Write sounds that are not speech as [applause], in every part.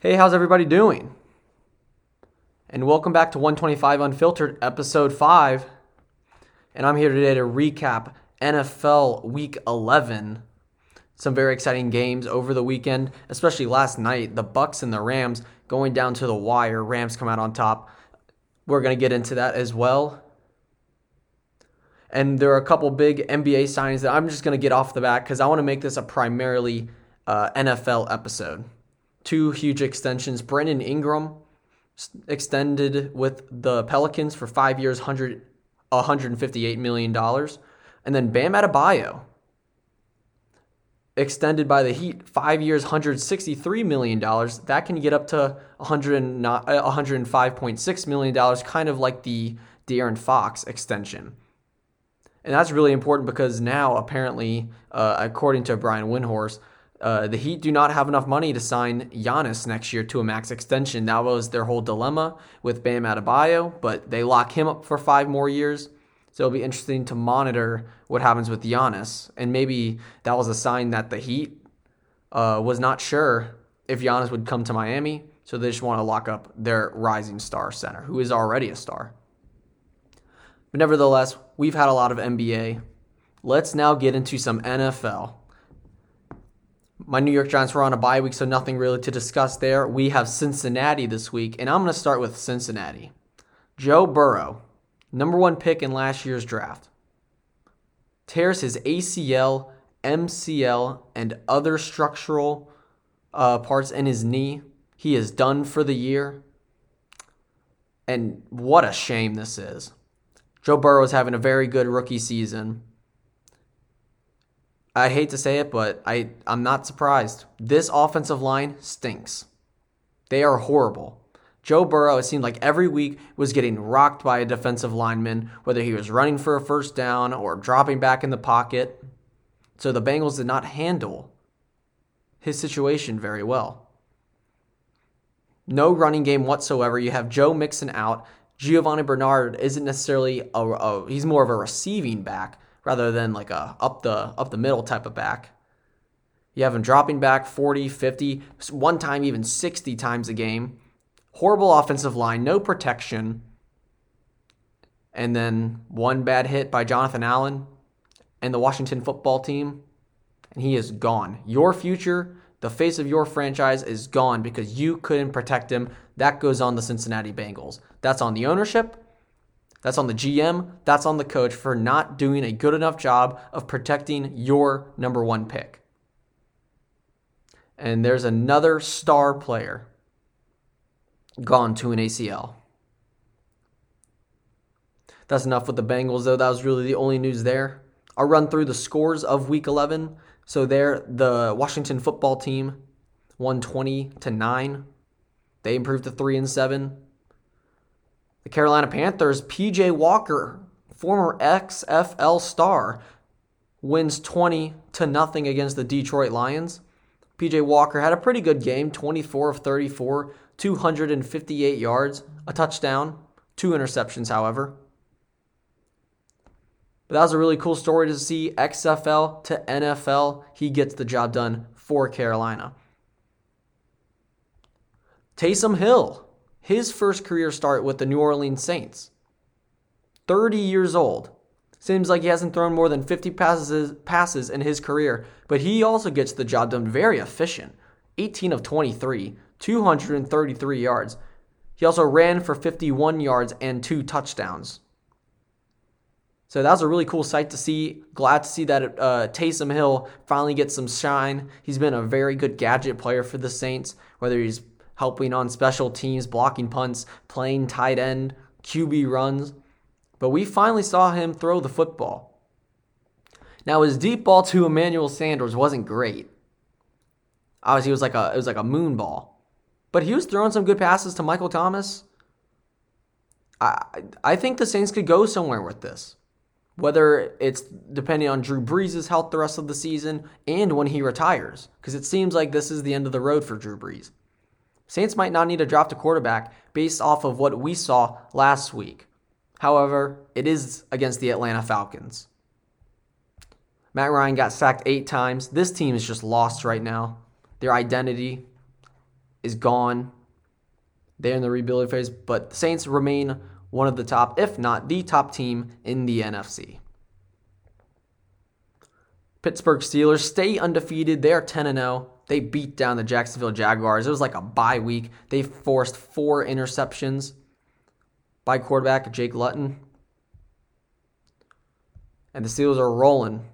Hey, how's everybody doing? And welcome back to 125 Unfiltered, episode 5. And I'm here today to recap NFL Week 11. Some very exciting games over the weekend, especially last night. The Bucks and the Rams going down to the wire. Rams come out on top. We're going to get into that as well. And there are a couple big NBA signings that I'm just going to get off the bat because I want to make this a primarily uh, NFL episode. Two huge extensions. Brandon Ingram extended with the Pelicans for five years, 100, $158 million. And then Bam Adebayo extended by the Heat, five years, $163 million. That can get up to $105.6 million, kind of like the De'Aaron Fox extension. And that's really important because now, apparently, uh, according to Brian Windhorst, uh, the Heat do not have enough money to sign Giannis next year to a max extension. That was their whole dilemma with Bam Adebayo, but they lock him up for five more years. So it'll be interesting to monitor what happens with Giannis. And maybe that was a sign that the Heat uh, was not sure if Giannis would come to Miami. So they just want to lock up their rising star center, who is already a star. But nevertheless, we've had a lot of NBA. Let's now get into some NFL. My New York Giants were on a bye week, so nothing really to discuss there. We have Cincinnati this week, and I'm going to start with Cincinnati. Joe Burrow, number one pick in last year's draft, tears his ACL, MCL, and other structural uh, parts in his knee. He is done for the year. And what a shame this is. Joe Burrow is having a very good rookie season. I hate to say it, but I, I'm not surprised. This offensive line stinks. They are horrible. Joe Burrow, it seemed like every week, was getting rocked by a defensive lineman, whether he was running for a first down or dropping back in the pocket. So the Bengals did not handle his situation very well. No running game whatsoever. You have Joe Mixon out. Giovani Bernard isn't necessarily a, a he's more of a receiving back rather than like a up the up the middle type of back. You have him dropping back 40, 50, one time even 60 times a game. Horrible offensive line, no protection. And then one bad hit by Jonathan Allen and the Washington football team, and he is gone. Your future, the face of your franchise, is gone because you couldn't protect him. That goes on the Cincinnati Bengals. That's on the ownership. That's on the GM. That's on the coach for not doing a good enough job of protecting your number one pick. And there's another star player gone to an ACL. That's enough with the Bengals, though. That was really the only news there. I'll run through the scores of Week 11. So there, the Washington football team won 20 to nine. They improved to three and seven. The Carolina Panthers, PJ Walker, former XFL star, wins 20 to nothing against the Detroit Lions. PJ Walker had a pretty good game, 24 of 34, 258 yards, a touchdown, two interceptions, however. But that was a really cool story to see XFL to NFL. He gets the job done for Carolina. Taysom Hill, his first career start with the New Orleans Saints. 30 years old. Seems like he hasn't thrown more than 50 passes, passes in his career, but he also gets the job done very efficient. 18 of 23, 233 yards. He also ran for 51 yards and two touchdowns. So that was a really cool sight to see. Glad to see that uh, Taysom Hill finally gets some shine. He's been a very good gadget player for the Saints, whether he's helping on special teams, blocking punts, playing tight end, QB runs. But we finally saw him throw the football. Now his deep ball to Emmanuel Sanders wasn't great. Obviously, it was like a it was like a moon ball, but he was throwing some good passes to Michael Thomas. I I think the Saints could go somewhere with this whether it's depending on Drew Brees' health the rest of the season and when he retires, because it seems like this is the end of the road for Drew Brees. Saints might not need to draft a quarterback based off of what we saw last week. However, it is against the Atlanta Falcons. Matt Ryan got sacked eight times. This team is just lost right now. Their identity. is gone. They're in the rebuilding phase, but the Saints remain one of the top, if not the top team in the NFC. Pittsburgh Steelers stay undefeated. They're 10 0. They beat down the Jacksonville Jaguars. It was like a bye week. They forced four interceptions by quarterback Jake Luton. And the Steelers are rolling.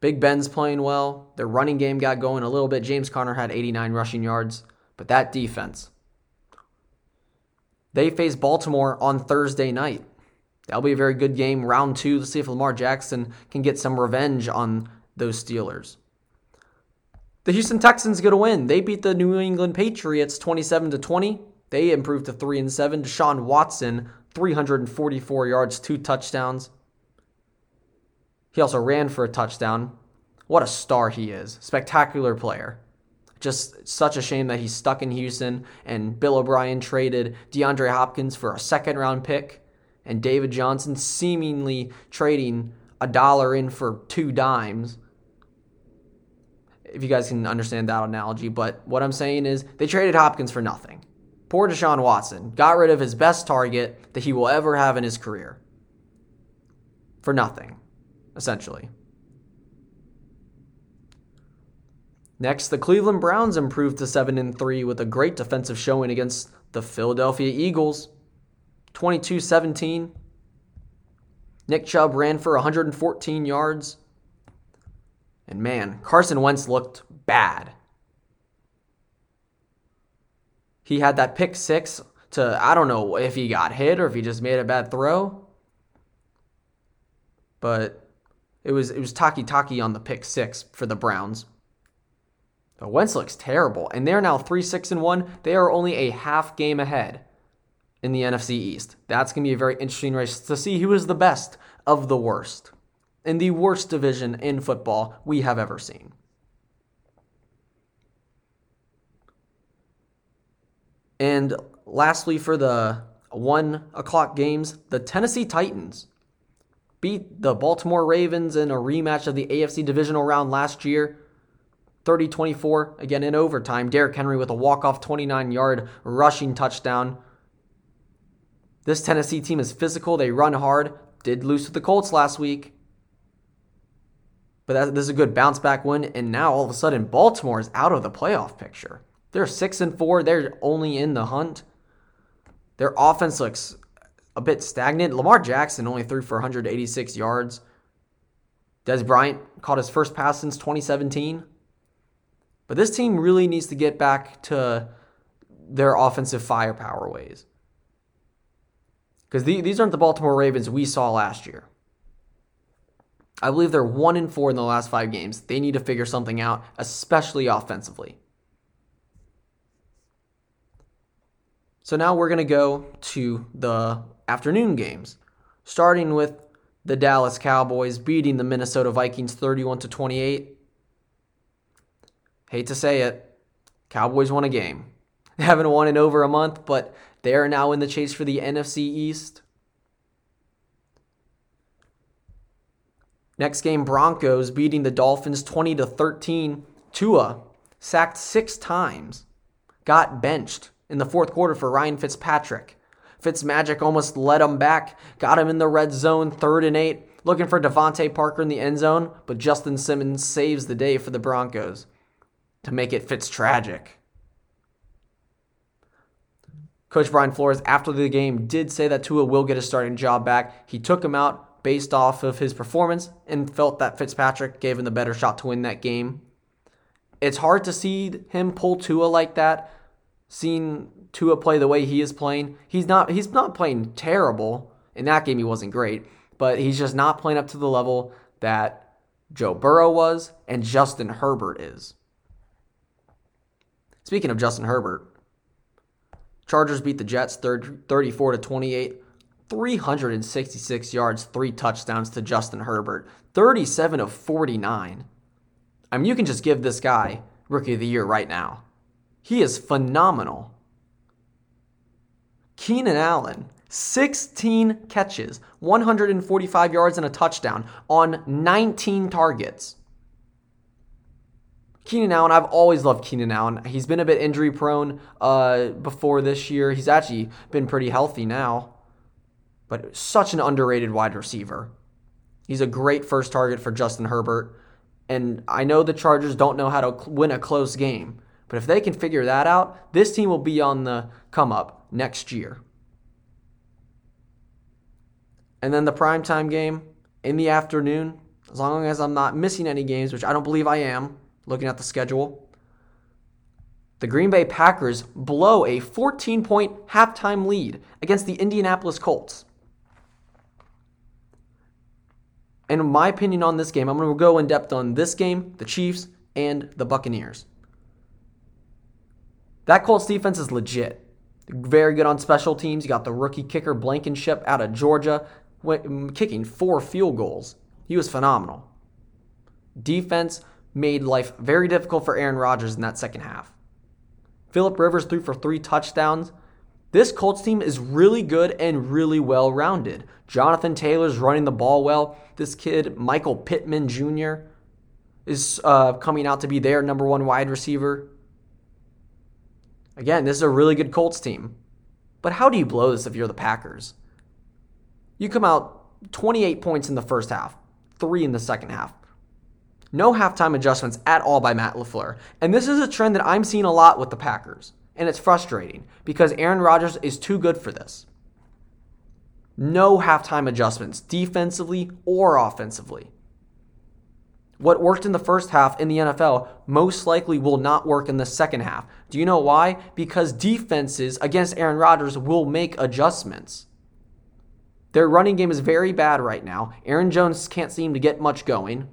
Big Ben's playing well. Their running game got going a little bit. James Conner had 89 rushing yards. But that defense. They face Baltimore on Thursday night. That'll be a very good game. Round two. Let's see if Lamar Jackson can get some revenge on those Steelers. The Houston Texans get a win. They beat the New England Patriots 27 to 20. They improved to 3 and 7. Deshaun Watson 344 yards, two touchdowns. He also ran for a touchdown. What a star he is. Spectacular player. Just such a shame that he's stuck in Houston and Bill O'Brien traded DeAndre Hopkins for a second round pick and David Johnson seemingly trading a dollar in for two dimes if you guys can understand that analogy. But what I'm saying is they traded Hopkins for nothing. Poor Deshaun Watson got rid of his best target that he will ever have in his career for nothing, essentially. Next, the Cleveland Browns improved to 7 and 3 with a great defensive showing against the Philadelphia Eagles. 22 17. Nick Chubb ran for 114 yards. And man, Carson Wentz looked bad. He had that pick six to, I don't know if he got hit or if he just made a bad throw. But it was it was Taki Taki on the pick six for the Browns. But Wentz looks terrible, and they're now three six and one. They are only a half game ahead in the NFC East. That's gonna be a very interesting race to see who is the best of the worst in the worst division in football we have ever seen. And lastly, for the one o'clock games, the Tennessee Titans beat the Baltimore Ravens in a rematch of the AFC divisional round last year. 30 24, again in overtime. Derrick Henry with a walk off 29 yard rushing touchdown. This Tennessee team is physical, they run hard. Did lose to the Colts last week. But that, this is a good bounce back win. And now all of a sudden, Baltimore is out of the playoff picture. They're six and four. They're only in the hunt. Their offense looks a bit stagnant. Lamar Jackson only threw for 186 yards. Dez Bryant caught his first pass since 2017. But this team really needs to get back to their offensive firepower ways. Because the, these aren't the Baltimore Ravens we saw last year. I believe they're one in four in the last five games. They need to figure something out, especially offensively. So now we're going to go to the afternoon games, starting with the Dallas Cowboys beating the Minnesota Vikings 31 to 28. Hate to say it, Cowboys won a game. [laughs] They haven't won in over a month, but they are now in the chase for the NFC East. Next game, Broncos beating the Dolphins 20 to 13. Tua sacked six times, got benched in the fourth quarter for Ryan Fitzpatrick. Fitzmagic almost led him back, got him in the red zone, third and eight, looking for DeVante Parker in the end zone, but Justin Simmons saves the day for the Broncos to make it Fitz tragic. Coach Brian Flores, after the game, did say that Tua will get a starting job back. He took him out based off of his performance and felt that Fitzpatrick gave him the better shot to win that game. It's hard to see him pull Tua like that. Seeing Tua play the way he is playing, he's not he's not playing terrible. In that game, he wasn't great, but he's just not playing up to the level that Joe Burrow was and Justin Herbert is. Speaking of Justin Herbert, Chargers beat the Jets 34 to 28. 366 yards, three touchdowns to Justin Herbert, 37 of 49. I mean, you can just give this guy Rookie of the Year right now. He is phenomenal. Keenan Allen, 16 catches, 145 yards, and a touchdown on 19 targets. Keenan Allen, I've always loved Keenan Allen. He's been a bit injury prone uh, before this year. He's actually been pretty healthy now, but such an underrated wide receiver. He's a great first target for Justin Herbert. And I know the Chargers don't know how to win a close game, but if they can figure that out, this team will be on the come up next year. And then the primetime game in the afternoon, as long as I'm not missing any games, which I don't believe I am, looking at the schedule. The Green Bay Packers blow a 14 point halftime lead against the Indianapolis Colts. And my opinion on this game, I'm going to go in depth on this game, the Chiefs, and the Buccaneers. That Colts defense is legit. Very good on special teams. You got the rookie kicker Blankenship out of Georgia, kicking four field goals. He was phenomenal. Defense made life very difficult for Aaron Rodgers in that second half. Philip Rivers threw for three touchdowns. This Colts team is really good and really well rounded. Jonathan Taylor's running the ball well. This kid, Michael Pittman Jr., is uh, coming out to be their number one wide receiver. Again, this is a really good Colts team. But how do you blow this if you're the Packers? You come out 28 points in the first half, three in the second half. No halftime adjustments at all by Matt LaFleur. And this is a trend that I'm seeing a lot with the Packers. And it's frustrating because Aaron Rodgers is too good for this. No halftime adjustments, defensively or offensively. What worked in the first half in the NFL most likely will not work in the second half. Do you know why? Because defenses against Aaron Rodgers will make adjustments. Their running game is very bad right now. Aaron Jones can't seem to get much going.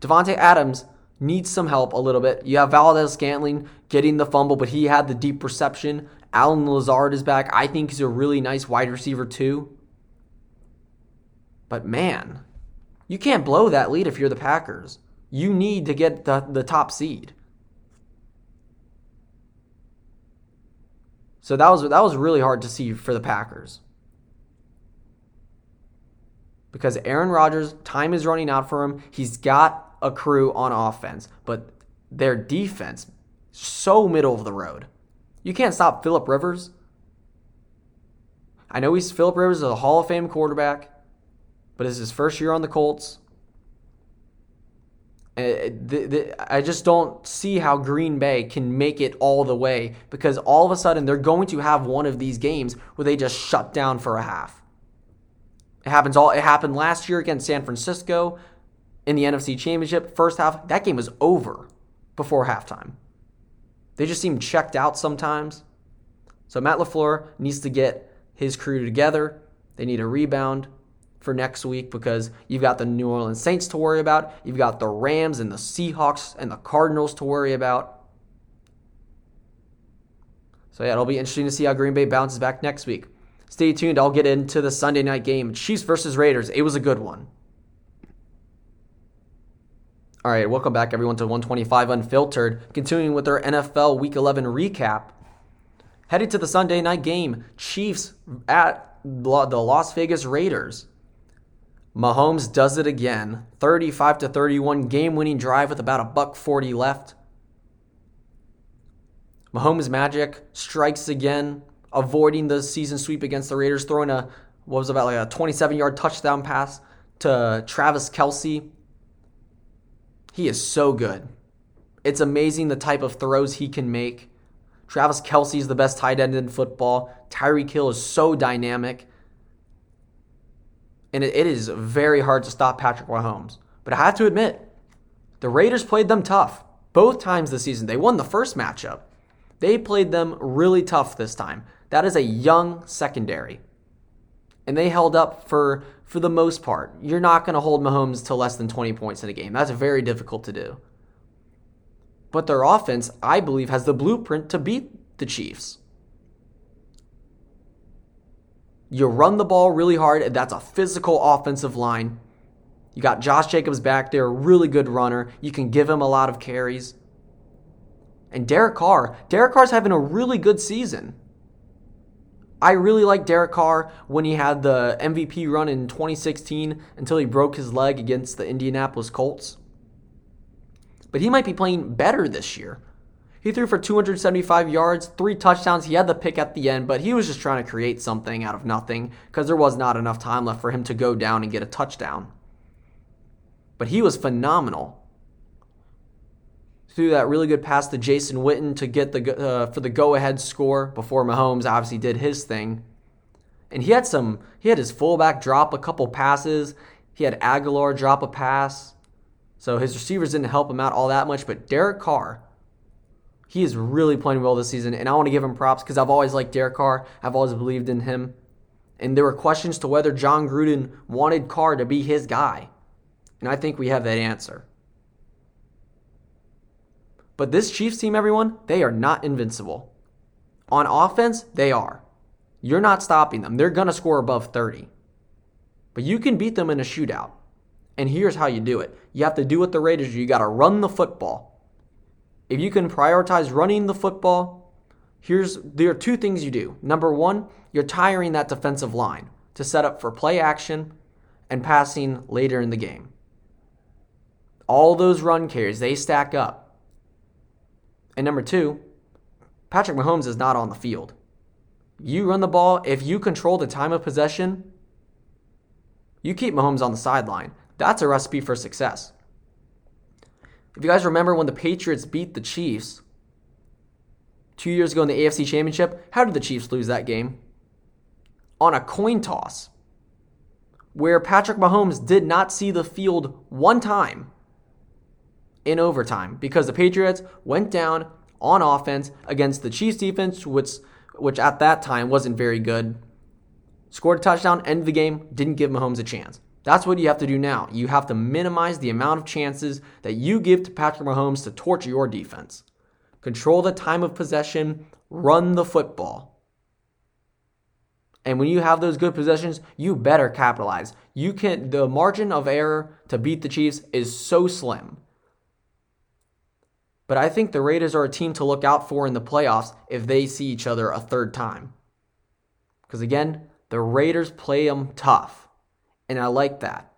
Davante Adams needs some help a little bit. You have Valdes-Scantling getting the fumble, but he had the deep reception. Allen Lazard is back. I think he's a really nice wide receiver too. But man, you can't blow that lead if you're the Packers. You need to get the, the top seed. So that was that was really hard to see for the Packers. Because Aaron Rodgers, time is running out for him. He's got a crew on offense, but their defense so middle of the road. You can't stop Philip Rivers. I know he's Philip Rivers is a Hall of Fame quarterback, but it's his first year on the Colts. Eh, eh, I just don't see how Green Bay can make it all the way because all of a sudden they're going to have one of these games where they just shut down for a half. It happens all it happened last year against San Francisco in the NFC Championship, first half, that game was over before halftime. They just seem checked out sometimes. So Matt LaFleur needs to get his crew together. They need a rebound for next week because you've got the New Orleans Saints to worry about. You've got the Rams and the Seahawks and the Cardinals to worry about. So yeah, it'll be interesting to see how Green Bay bounces back next week. Stay tuned. I'll get into the Sunday night game. Chiefs versus Raiders. It was a good one. All right, welcome back everyone to 125 Unfiltered. Continuing with our NFL Week 11 recap. Headed to the Sunday night game, Chiefs at the Las Vegas Raiders. Mahomes does it again. 35 to 31 game-winning drive with about a buck 40 left. Mahomes magic strikes again, avoiding the season sweep against the Raiders, throwing a what was about like a 27-yard touchdown pass to Travis Kelce he is so good. It's amazing the type of throws he can make. Travis Kelce is the best tight end in football. Tyreek Hill is so dynamic. And it, it is very hard to stop Patrick Mahomes. But I have to admit, the Raiders played them tough both times this season. They won the first matchup. They played them really tough this time. That is a young secondary. And they held up for for the most part. You're not going to hold Mahomes to less than 20 points in a game. That's very difficult to do. But their offense, I believe, has the blueprint to beat the Chiefs. You run the ball really hard, and that's a physical offensive line. You got Josh Jacobs back there, a really good runner. You can give him a lot of carries. And Derek Carr, Derek Carr's having a really good season. I really like Derek Carr when he had the MVP run in 2016 until he broke his leg against the Indianapolis Colts. but he might be playing better this year. He threw for 275 yards, three touchdowns. He had the pick at the end, but he was just trying to create something out of nothing because there was not enough time left for him to go down and get a touchdown. But he was phenomenal. Threw that really good pass to Jason Witten to get the uh, for the go-ahead score before Mahomes obviously did his thing. And he had some. He had his fullback drop a couple passes. He had Agholor drop a pass. So his receivers didn't help him out all that much. But Derek Carr he is really playing well this season, and I want to give him props because I've always liked Derek Carr. I've always believed in him. And there were questions to whether Jon Gruden wanted Carr to be his guy. And I think we have that answer. But this Chiefs team, everyone, they are not invincible. On offense, they are. You're not stopping them. They're going to score above 30. But you can beat them in a shootout. And here's how you do it you have to do what the Raiders do. You got to run the football. If you can prioritize running the football, here's there are two things you do. Number one, you're tiring that defensive line to set up for play action and passing later in the game. All those run carries, they stack up. And number two, Patrick Mahomes is not on the field. You run the ball, if you control the time of possession, you keep Mahomes on the sideline. That's a recipe for success. If you guys remember when the Patriots beat the Chiefs two years ago in the AFC Championship, how did the Chiefs lose that game? On a coin toss, where Patrick Mahomes did not see the field one time in overtime because the Patriots went down on offense against the Chiefs defense, which, which at that time wasn't very good. Scored a touchdown, ended the game, didn't give Mahomes a chance. That's what you have to do now. You have to minimize the amount of chances that you give to Patrick Mahomes to torch your defense. Control the time of possession, run the football. And when you have those good possessions, you better capitalize. You can the margin of error to beat the Chiefs is so slim. But I think the Raiders are a team to look out for in the playoffs if they see each other a third time. Because again, the Raiders play them tough. And I like that.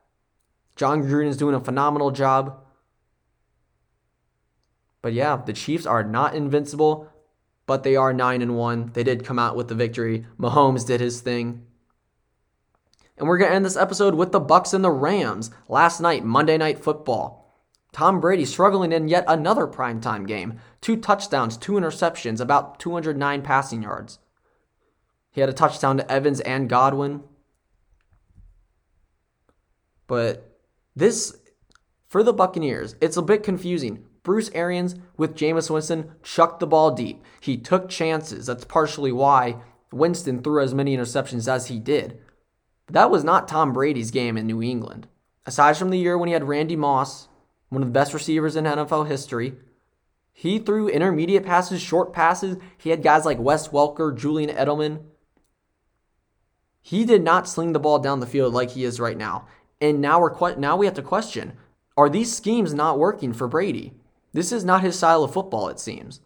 Jon Gruden is doing a phenomenal job. But yeah, the Chiefs are not invincible, but they are 9 and 1. They did come out with the victory. Mahomes did his thing. And we're going to end this episode with the Bucks and the Rams. Last night, Monday Night Football. Tom Brady struggling in yet another primetime game. Two touchdowns, two interceptions, about 209 passing yards. He had a touchdown to Evans and Godwin. But this, for the Buccaneers, it's a bit confusing. Bruce Arians with Jameis Winston chucked the ball deep. He took chances. That's partially why Winston threw as many interceptions as he did. But that was not Tom Brady's game in New England. Aside from the year when he had Randy Moss, one of the best receivers in NFL history, he threw intermediate passes, short passes. He had guys like Wes Welker, Julian Edelman. He did not sling the ball down the field like he is right now. And now we're now we have to question: Are these schemes not working for Brady? This is not his style of football, it seems.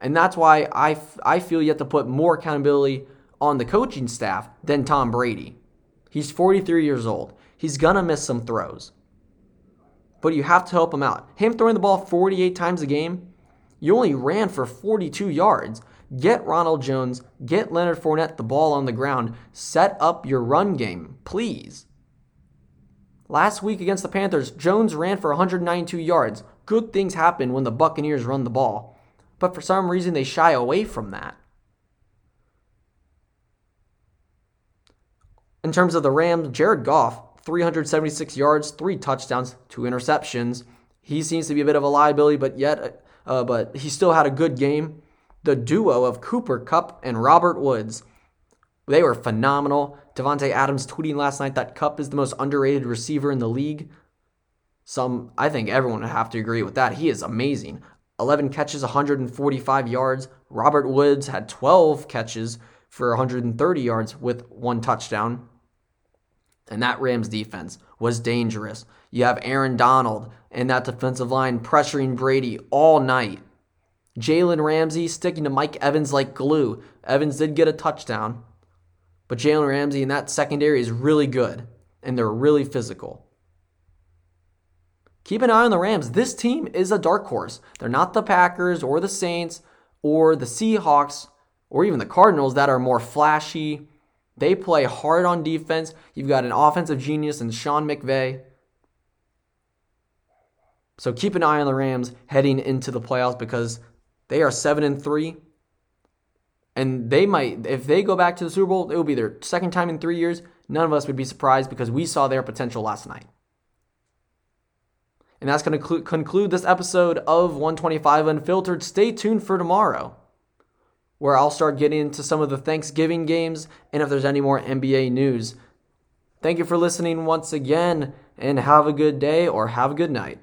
And that's why I, I feel you have to put more accountability on the coaching staff than Tom Brady. He's 43 years old. He's going to miss some throws. But you have to help him out. Him throwing the ball 48 times a game, you only ran for 42 yards. Get Ronald Jones, get Leonard Fournette the ball on the ground, set up your run game, please. Last week against the Panthers, Jones ran for 192 yards. Good things happen when the Buccaneers run the ball. But for some reason, they shy away from that. In terms of the Rams, Jared Goff, 376 yards, three touchdowns, two interceptions. He seems to be a bit of a liability, but yet, uh, but he still had a good game. The duo of Cooper Kupp and Robert Woods, they were phenomenal. Davante Adams tweeting last night that Kupp is the most underrated receiver in the league. Some, I think everyone would have to agree with that. He is amazing. 11 catches, 145 yards. Robert Woods had 12 catches for 130 yards with one touchdown. And that Rams defense was dangerous. You have Aaron Donald and that defensive line pressuring Brady all night. Jalen Ramsey sticking to Mike Evans like glue. Evans did get a touchdown, but Jalen Ramsey in that secondary is really good, and they're really physical. keep an eye on the Rams. This team is a dark horse. They're not the Packers or the Saints or the Seahawks or even the Cardinals that are more flashy. They play hard on defense. You've got an offensive genius in Sean McVay. So keep an eye on the Rams heading into the playoffs because they are 7 and 3. And they might if they go back to the Super Bowl, it will be their second time in 3 years. None of us would be surprised because we saw their potential last night. And that's going to conclude this episode of 125 Unfiltered. Stay tuned for tomorrow, where I'll start getting into some of the Thanksgiving games and if there's any more NBA news. Thank you for listening once again, and have a good day or have a good night.